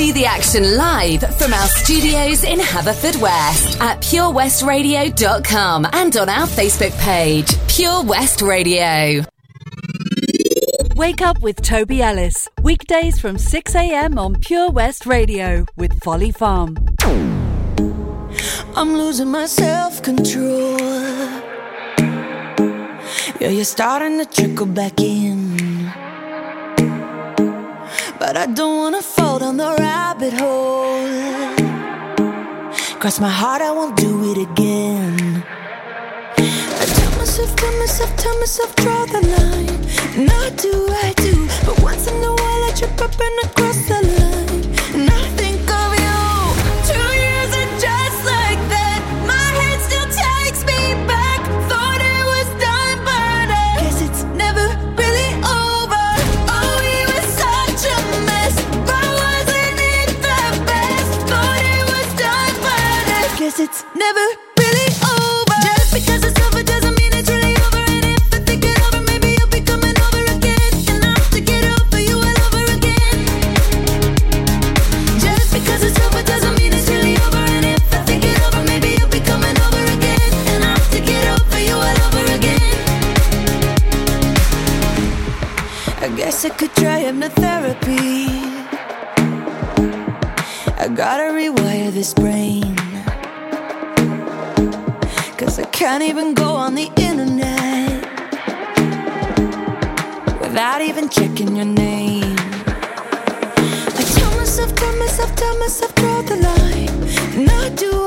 See the action live from our studios in Haverfordwest at purewestradio.com and on our Facebook page, Pure West Radio. Wake up with Toby Ellis. Weekdays from 6 a.m. on Pure West Radio with Folly Farm. I'm losing my self control. Yeah, you're starting to trickle back in. I don't wanna fall down the rabbit hole. Cross my heart, I won't do it again. I tell myself, tell myself, tell myself, draw the line. I do, I do. But once in a while, I trip up and I cross it's never really over. Just because it's over doesn't mean it's really over. And if I think it over, maybe you'll be coming over again. And I have to get over you all over again. Just because it's over doesn't mean it's really over. And if I think it over, maybe you'll be coming over again. And I have to get over you all over again. I guess I could try hypnotherapy. I gotta rewire this brain. I can't even go on the internet without even checking your name. I tell myself, tell myself, tell myself, draw the line. And I do,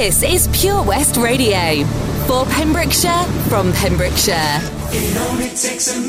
This is Pure West Radio for Pembrokeshire from Pembrokeshire. It only takes a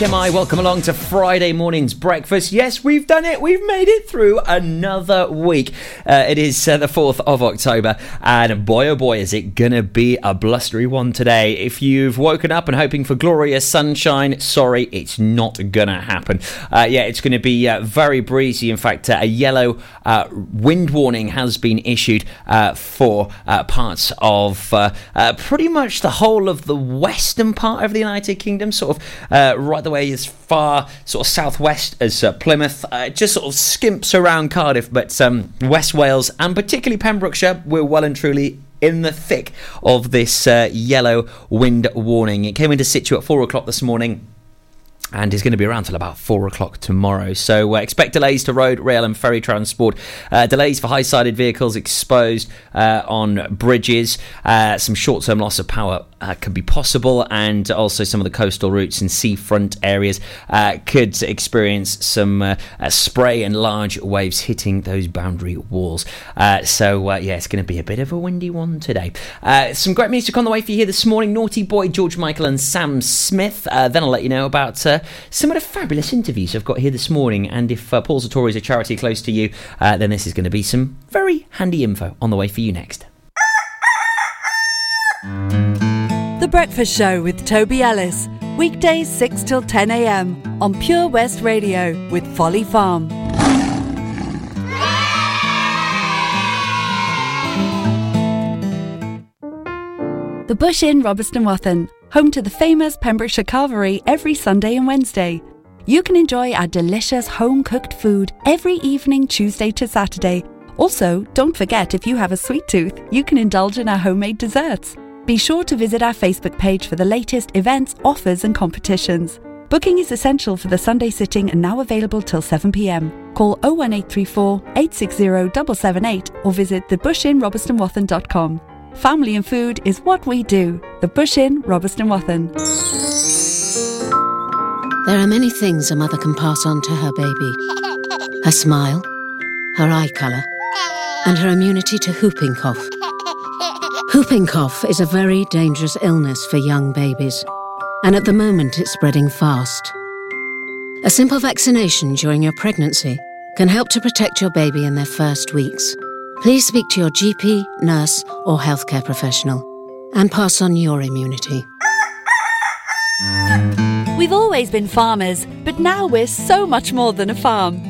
Shwmae. Welcome along to Friday morning's breakfast. Yes, we've done it. We've made it through another week. Uh, it is uh, the 4th of October, and boy oh boy, is it going to be a blustery one today. If you've woken up and hoping for glorious sunshine, sorry, it's not going to happen. Uh, yeah, it's going to be uh, very breezy. In fact, uh, a yellow uh, wind warning has been issued for parts of pretty much the whole of the western part of the United Kingdom, sort of right the way as far sort of southwest as uh, Plymouth, uh, just sort of skimps around Cardiff, but um, West Wales and particularly Pembrokeshire, we're well and truly in the thick of this uh, yellow wind warning. It came into situ at four o'clock this morning and is going to be around till about four o'clock tomorrow. So uh, expect delays to road, rail, and ferry transport. Uh, delays for high-sided vehicles exposed uh, on bridges. Uh, some short-term loss of power uh, could be possible, and also some of the coastal routes and seafront areas uh, could experience some uh, uh, spray and large waves hitting those boundary walls. Uh, so uh, yeah, it's going to be a bit of a windy one today. Some great music on the way for you here this morning. Naughty Boy, George Michael, and Sam Smith. Then I'll let you know about some of the fabulous interviews I've got here this morning. And if uh, Paul Sartori is a charity close to you, then this is going to be some very handy info on the way for you next. Breakfast Show with Toby Ellis. Weekdays 6 till 10 a.m. on Pure West Radio with Folly Farm. The Bush Inn, Robeston Wathen, home to the famous Pembrokeshire Carvery every Sunday and Wednesday. You can enjoy our delicious home cooked food every evening, Tuesday to Saturday. Also, don't forget if you have a sweet tooth, you can indulge in our homemade desserts. Be sure to visit our Facebook page for the latest events, offers, and competitions. Booking is essential for the Sunday sitting and now available till 7 pm. Call 01834 860 778 or visit thebushinrobertsonwathen.com. Family and food is what we do. The Bush Inn, Robeston Wathen. There are many things a mother can pass on to her baby her smile, her eye colour, and her immunity to whooping cough. Whooping cough is a very dangerous illness for young babies, and at the moment it's spreading fast. A simple vaccination during your pregnancy can help to protect your baby in their first weeks. Please speak to your GP, nurse, or healthcare professional and pass on your immunity. We've always been farmers, but now we're so much more than a farm.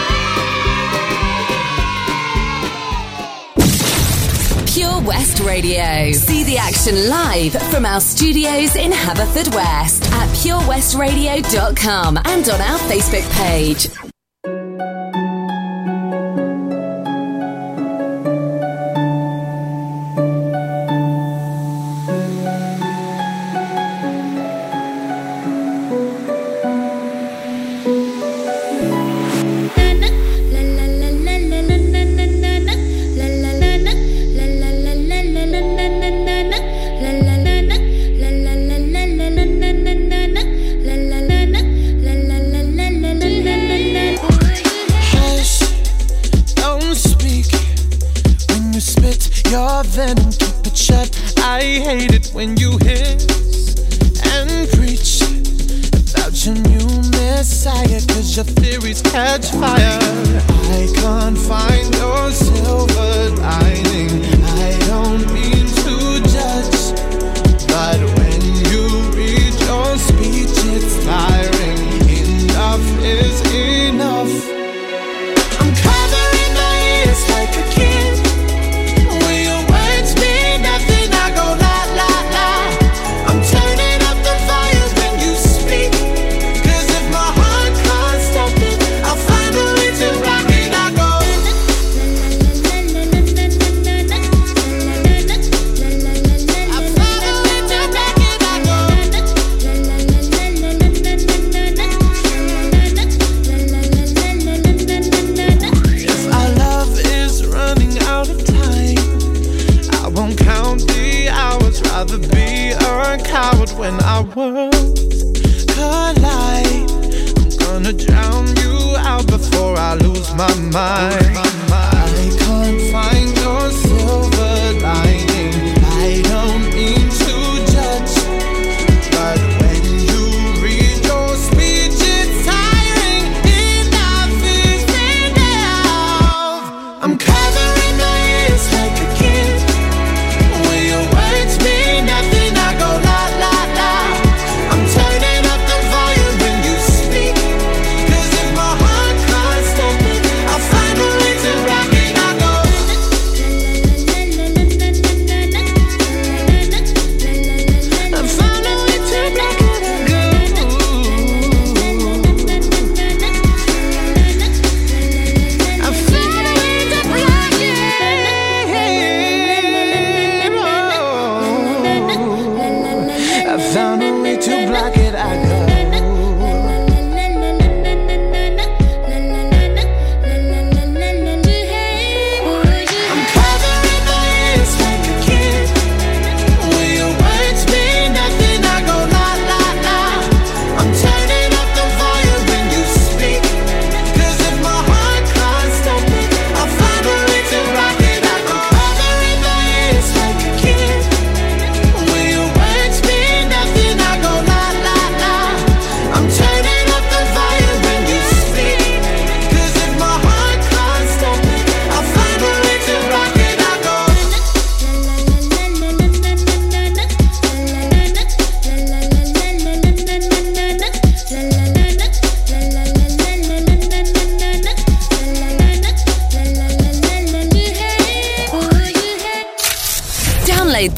Pure West Radio. See the action live from our studios in Haverfordwest at purewestradio.com and on our Facebook page.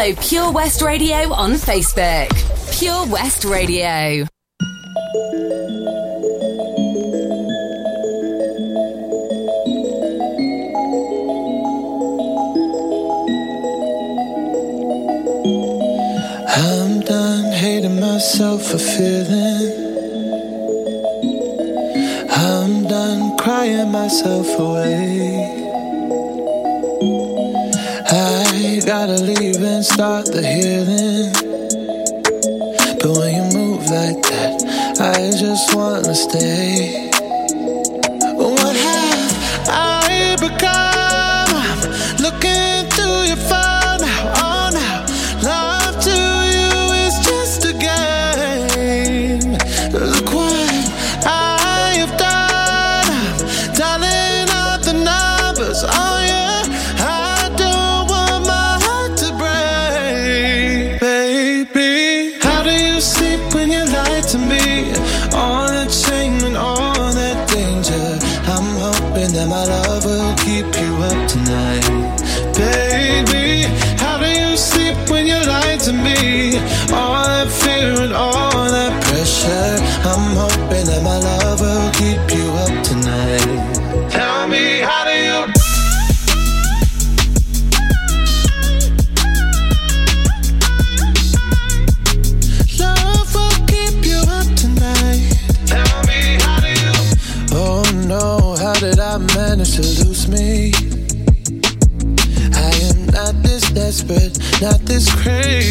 follow Pure West Radio on Facebook. Pure West Radio. I'm done hating myself for feeling. I'm done crying myself away. start the healing. But when you move like that, I just wanna stay. to me. All that fear and all that pressure. I'm hoping that my love will keep you up tonight. Tell me, how do you? Oh, managed to lose me. I am not this desperate, not this crazy.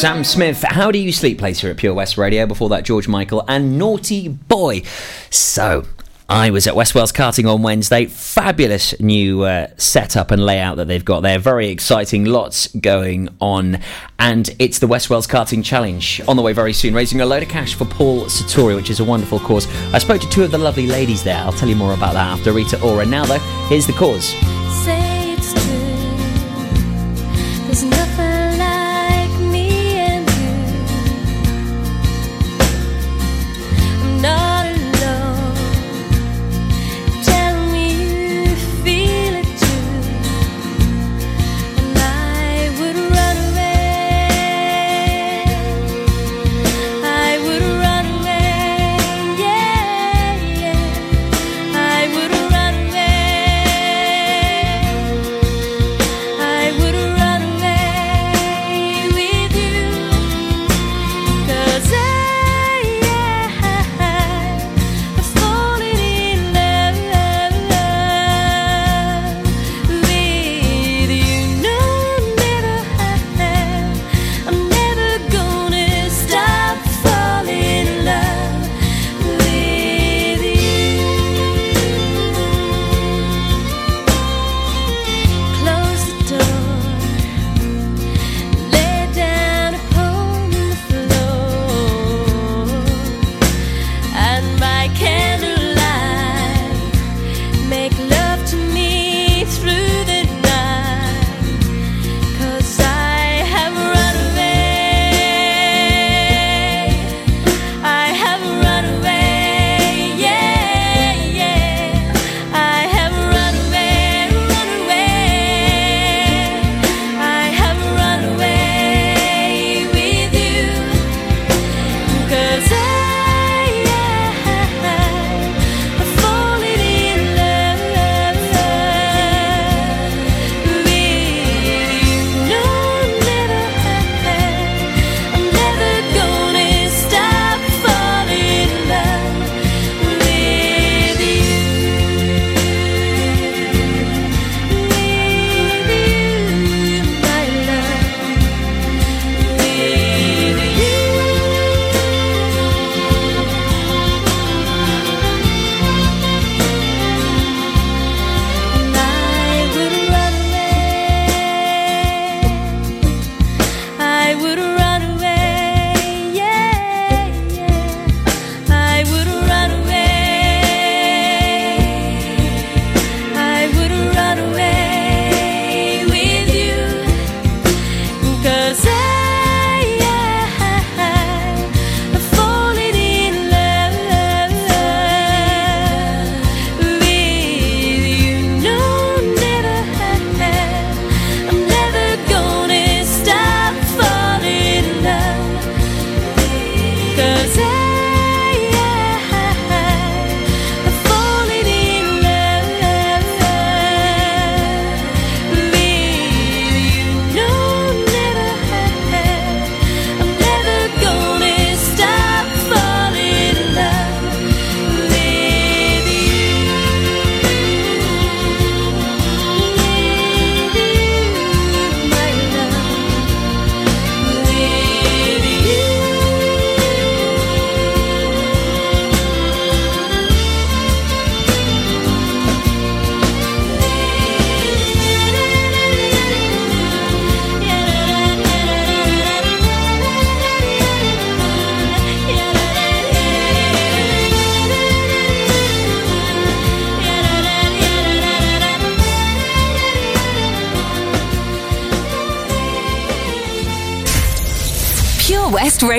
Sam Smith, How Do You Sleep, plays here at Pure West Radio. Before that, George Michael and Naughty Boy. So, I was at West Wales Karting on Wednesday. Fabulous new uh, setup and layout that they've got there. Very exciting, lots going on. And it's the West Wales Karting Challenge on the way very soon, raising a load of cash for Paul Sartori, which is a wonderful cause. I spoke to two of the lovely ladies there. I'll tell you more about that after Rita Ora. Now, though, here's the cause. Say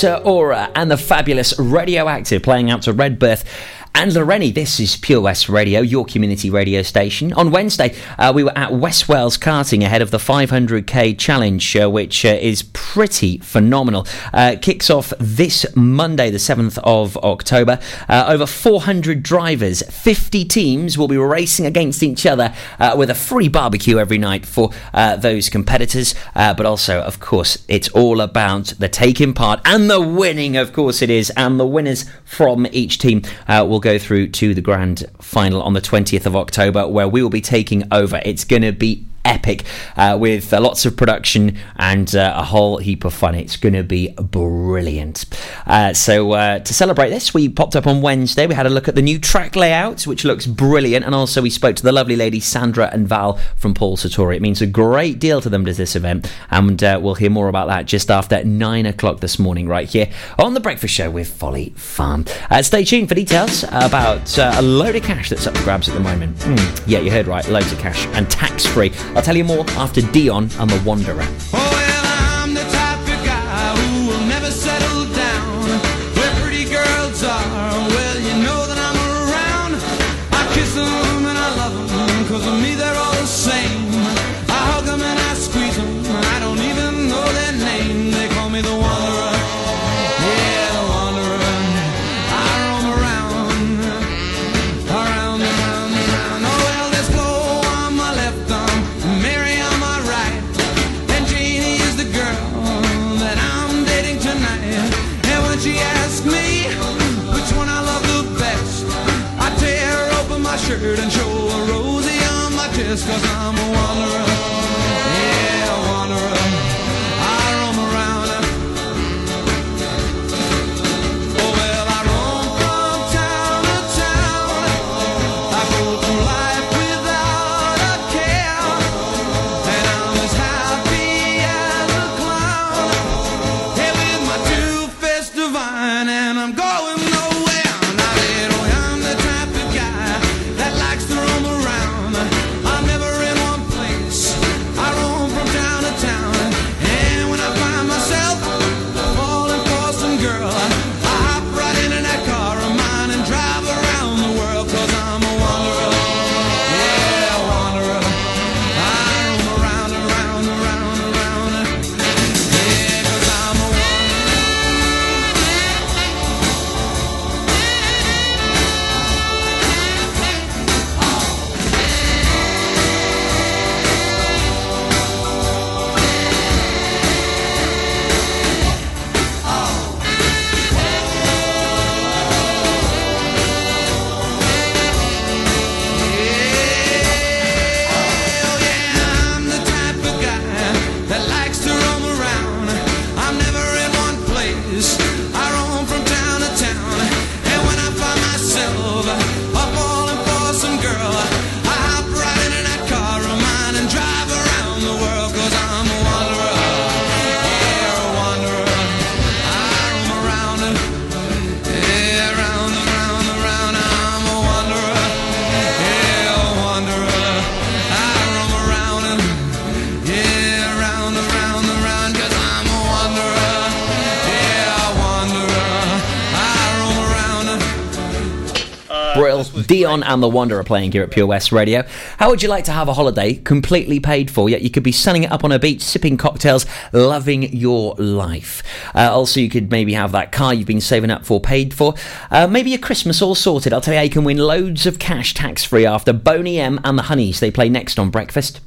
The fabulous Radioactive playing out to Redberth. And Loreni, this is Pure West Radio, your community radio station. On Wednesday, uh, we were at West Wales karting ahead of the 500k challenge, uh, which uh, is pretty phenomenal. Uh, kicks off this Monday, the 7th of October. Uh, over 400 drivers, 50 teams will be racing against each other uh, with a free barbecue every night for those competitors. But also, of course, it's all about the taking part and the winning, of course, it is. And the winners from each team will go through to the grand final on the 20th of October, where we will be taking over. It's going to be epic uh, with uh, lots of production and uh, a whole heap of fun. It's going to be brilliant. Uh, so, uh, to celebrate this, we popped up on Wednesday. We had a look at the new track layout, which looks brilliant, and also we spoke to the lovely ladies Sandra and Val from Paul Sartori. It means a great deal to them to this event, and uh, we'll hear more about that just after nine o'clock this morning, right here on the Breakfast Show with Folly Farm. Stay tuned for details about a load of cash that's up for grabs at the moment. Hmm, yeah, you heard right, loads of cash and tax free. I'll tell you more after Dion and the Wanderer. Oh, and the Wanderer playing here at Pure West Radio. How would you like to have a holiday completely paid for, yet you could be sunning it up on a beach, sipping cocktails, loving your life? Uh, also, you could maybe have that car you've been saving up for paid for. Uh, maybe a Christmas all sorted. I'll tell you how you can win loads of cash tax free after Boney M and the Honeyz. They play next on Breakfast.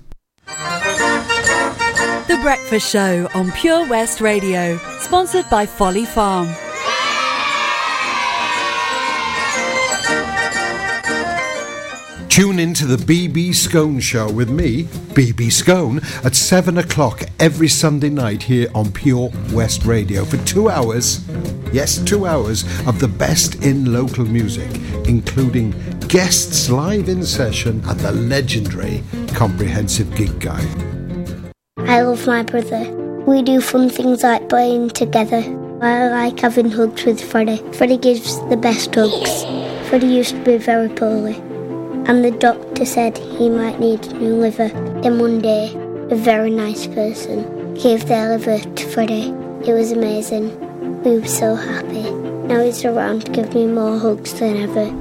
The Breakfast Show on Pure West Radio, sponsored by Folly Farm. Tune in to the BB Scone Show with me, BB Scone, at 7 o'clock every Sunday night here on Pure West Radio for two hours. Yes, two hours of the best in local music, including guests live in session and the legendary Comprehensive Gig Guide. I love my brother. We do fun things like playing together. I like having hugs with Freddie. Freddie gives the best hugs. Freddie used to be very poorly, and the doctor said he might need a new liver. Then one day, a very nice person gave their liver to Freddie. It was amazing. We were so happy. Now he's around to give me more hugs than ever.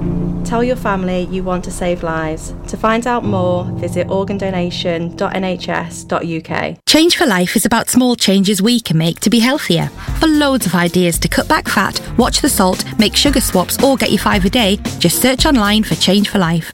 Tell your family you want to save lives. To find out more, visit organdonation.nhs.uk. Change for Life is about small changes we can make to be healthier. For loads of ideas to cut back fat, watch the salt, make sugar swaps, or get your five a day, just search online for Change for Life.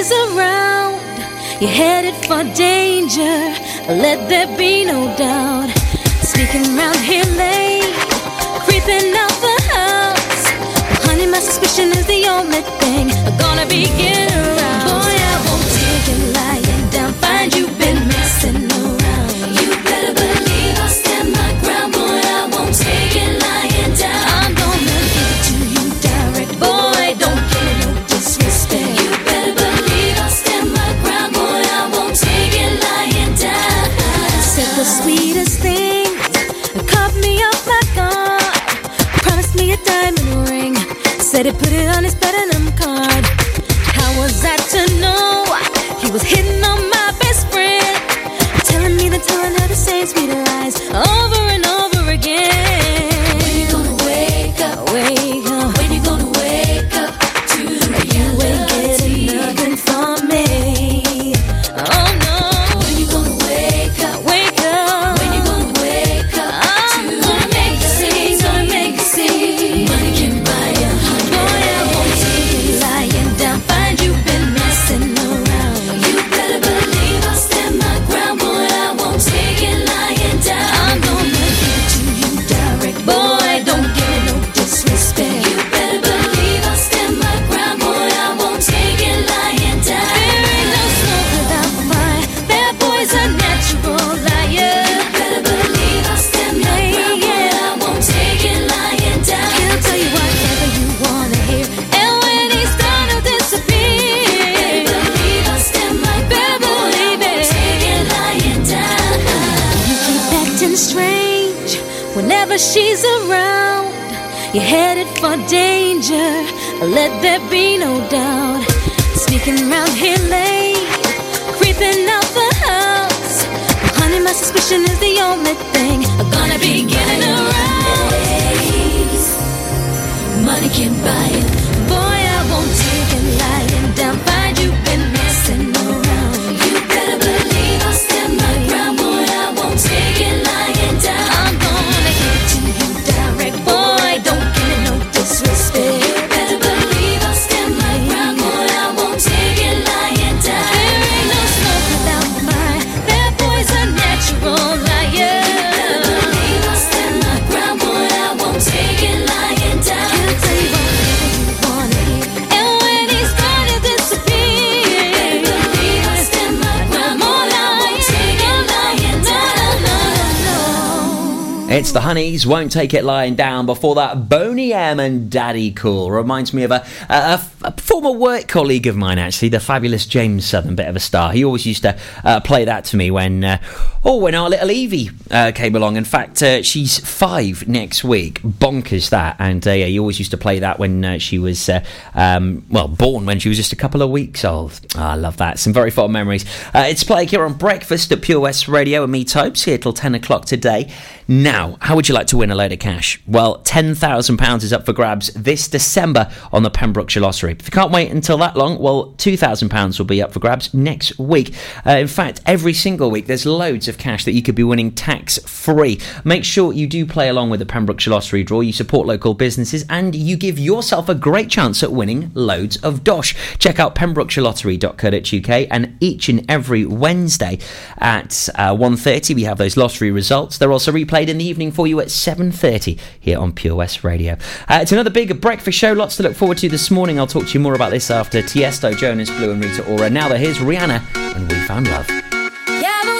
She's around, you're headed for danger. Let there be no doubt. Sneaking around here late, creeping out the house. Honey, my suspicion is the only thing I'm gonna be Said he put it on his platinum card. How was I to know he was hitting You're headed for danger. Let there be no doubt. Sneaking around here late, creeping out the house. Honey, my suspicion is the only thing I'm gonna be getting around. Money can buy it. Boy, I won't take it lying down. Find you been It's the Honeyz, won't take it lying down. Before that, Boney M and Daddy Cool reminds me of a, a, a former work colleague of mine, actually, the fabulous James Southern, bit of a star. He always used to uh, play that to me when, uh, oh, when our little Evie uh, came along. In fact, uh, she's five next week. Bonkers that. And uh, yeah, he always used to play that when uh, she was, um, well, born when she was just a couple of weeks old. Ah, I love that. Some very fond memories. It's playing here on Breakfast at Pure West Radio and me, Topes, here till 10 o'clock today. Now, how would you like to win a load of cash? Well, £10,000 is up for grabs this December on the Pembrokeshire Lottery. If you can't wait until that long, well, £2,000 will be up for grabs next week. Uh, in fact, every single week there's loads of cash that you could be winning tax free. Make sure you do play along with the Pembrokeshire Lottery draw, you support local businesses, and you give yourself a great chance at winning loads of dosh. Check out pembrokeshirelottery.co.uk and each and every Wednesday at uh, 1.30 we have those lottery results. They're also replayed in the evening for you at 7.30 here on Pure West Radio. Uh, it's another big breakfast show, lots to look forward to this morning. I'll talk to you more about this after Tiesto, Jonas Blue and Rita Ora. Now that here's Rihanna and We Found Love. Yellow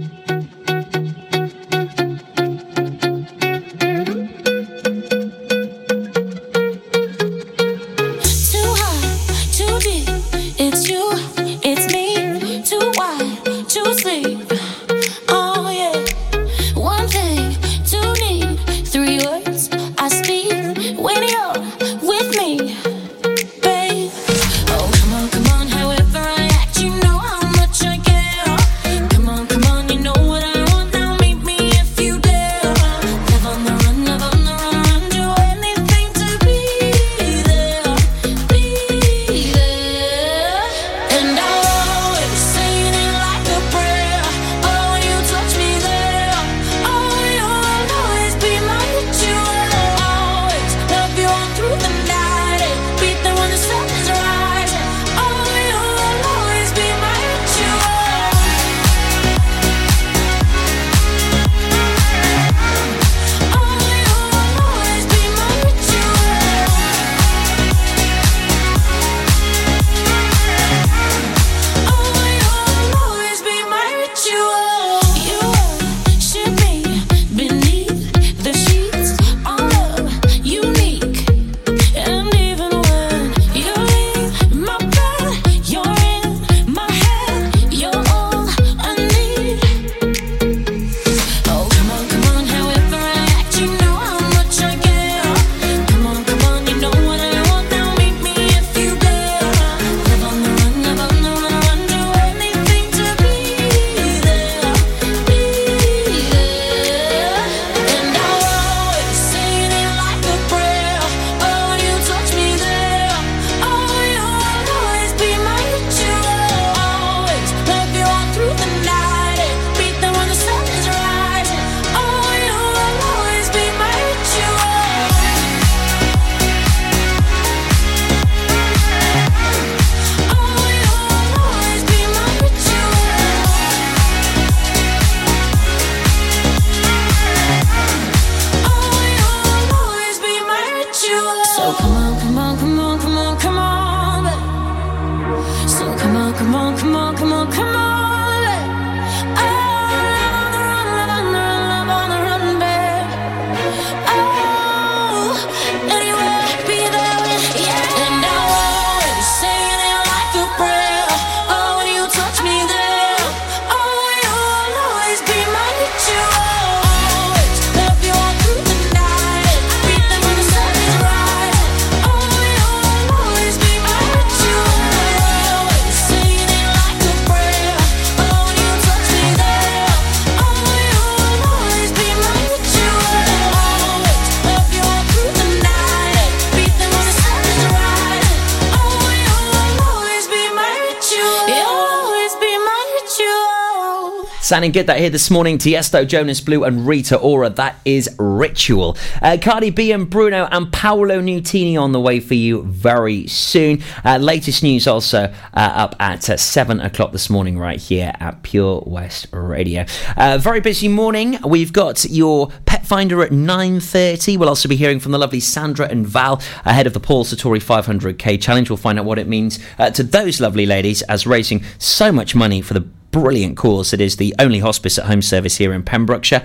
Sounding good that here this morning. Tiesto, Jonas Blue, and Rita Ora. That is Ritual. Uh, Cardi B and Bruno and Paolo Nutini on the way for you very soon. Uh, latest news also uh, up at uh, 7 o'clock this morning, right here at Pure West Radio. Uh, very busy morning. We've got your pet finder at 9.30. We'll also be hearing from the lovely Sandra and Val ahead of the Paul Sartori 500k challenge. We'll find out what it means uh, to those lovely ladies as raising so much money for the brilliant cause that is the only hospice at home service here in Pembrokeshire.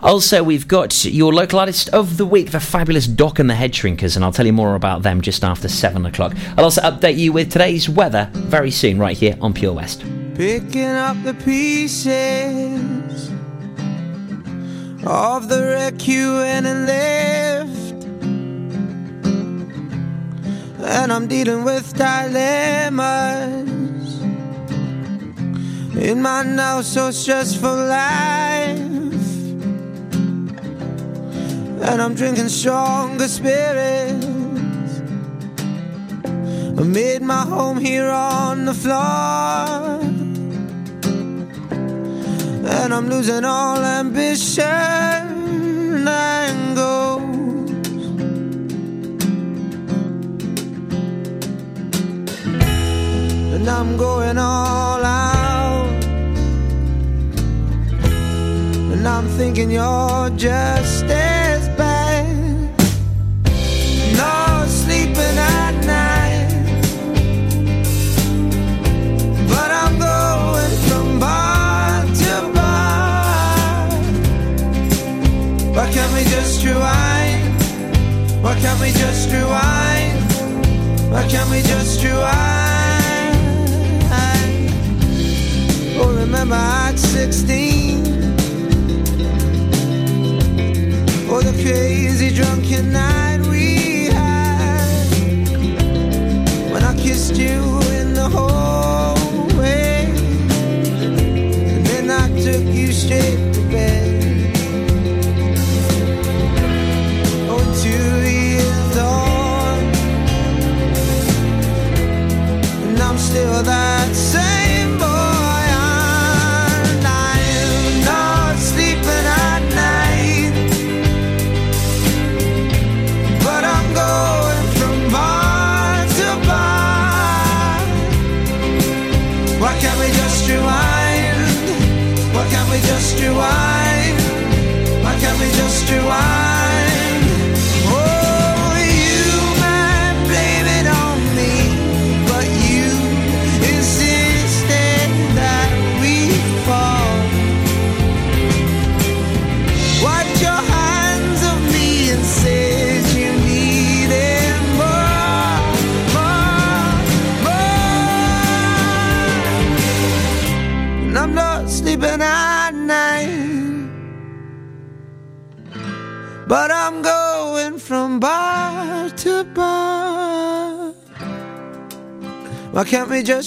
Also, we've got your local artist of the week, the fabulous Doc and the Head Shrinkers, and I'll tell you more about them just after 7 o'clock. I'll also update you with today's weather very soon, right here on Pure West. Picking up the pieces of the wreck you went and left. And I'm dealing with dilemmas in my now so stressful life. And I'm drinking stronger spirits. I made my home here on the floor. And I'm losing all ambition and goals. And I'm going all out. and I'm thinking you're just as bad. No sleeping at night, but I'm going from bar to bar. Why can't we just rewind? Why can't we just rewind? Why can't we just rewind? Oh, remember at 16.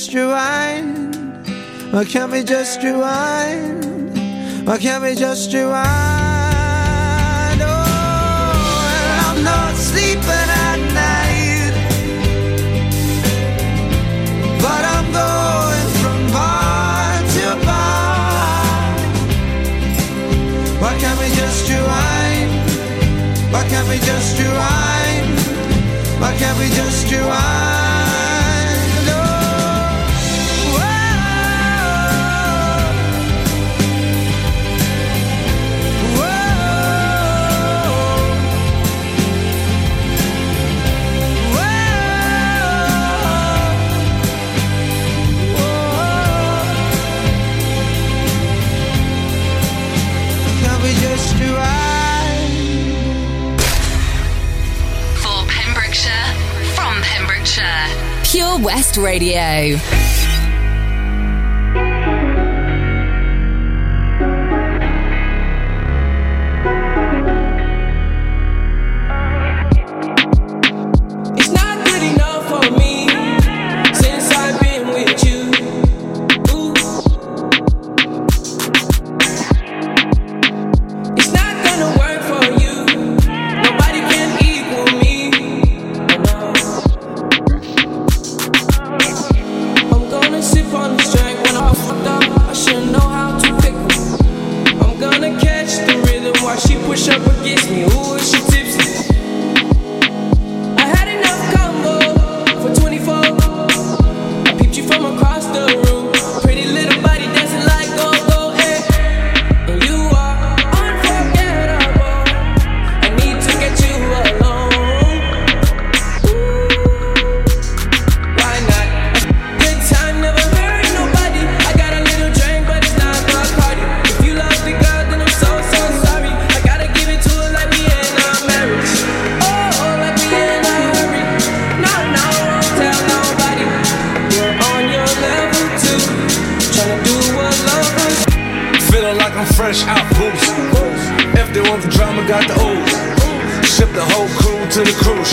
just rewind? Why can't we just rewind? Why can't we just rewind? Oh, and I'm not sleeping at night, but I'm going from bar to bar. Why can't we just rewind? Why can't we just rewind? feeling like I'm fresh out boost. If they want the drama, got the ooze. Ship the whole crew to the cruise.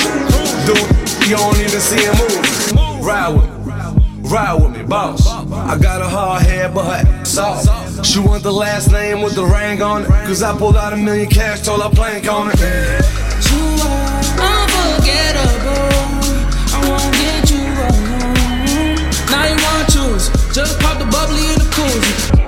Dude, you don't even see him move. Ride with me, ride with me, boss. I got a hard head, but her ass off. She want the last name with the ring on it. Cause I pulled out a million cash, told her plank on it. You are unforgettable. I won't get you alone. Now you wanna choose. Just pop the bubbly in the koozie.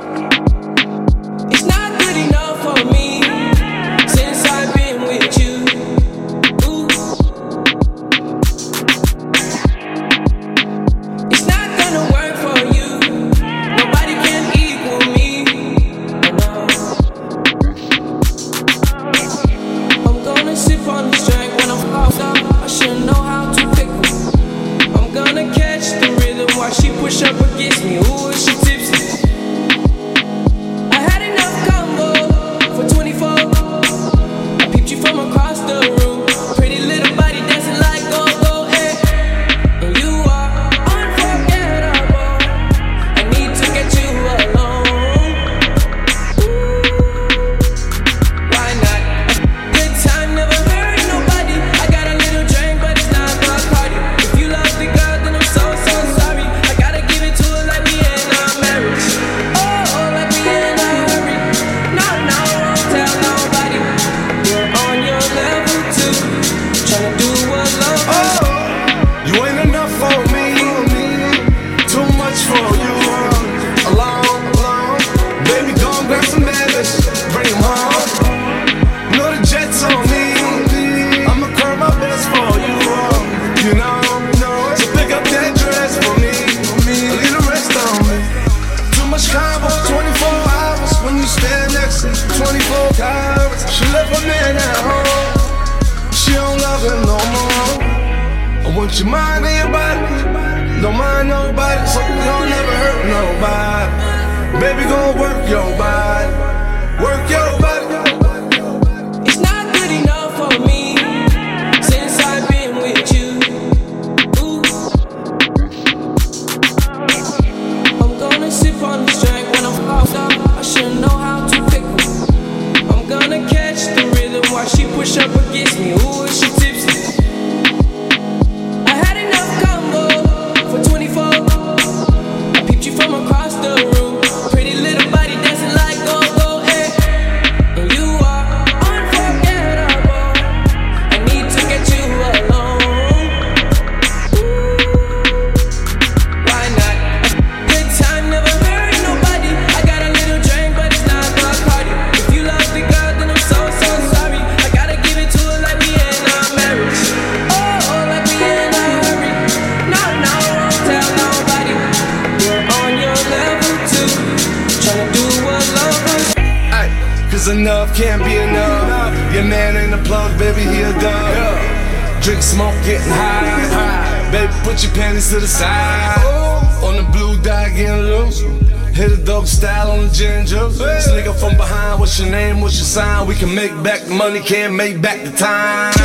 baby, gonna work your body. money can't make back the time.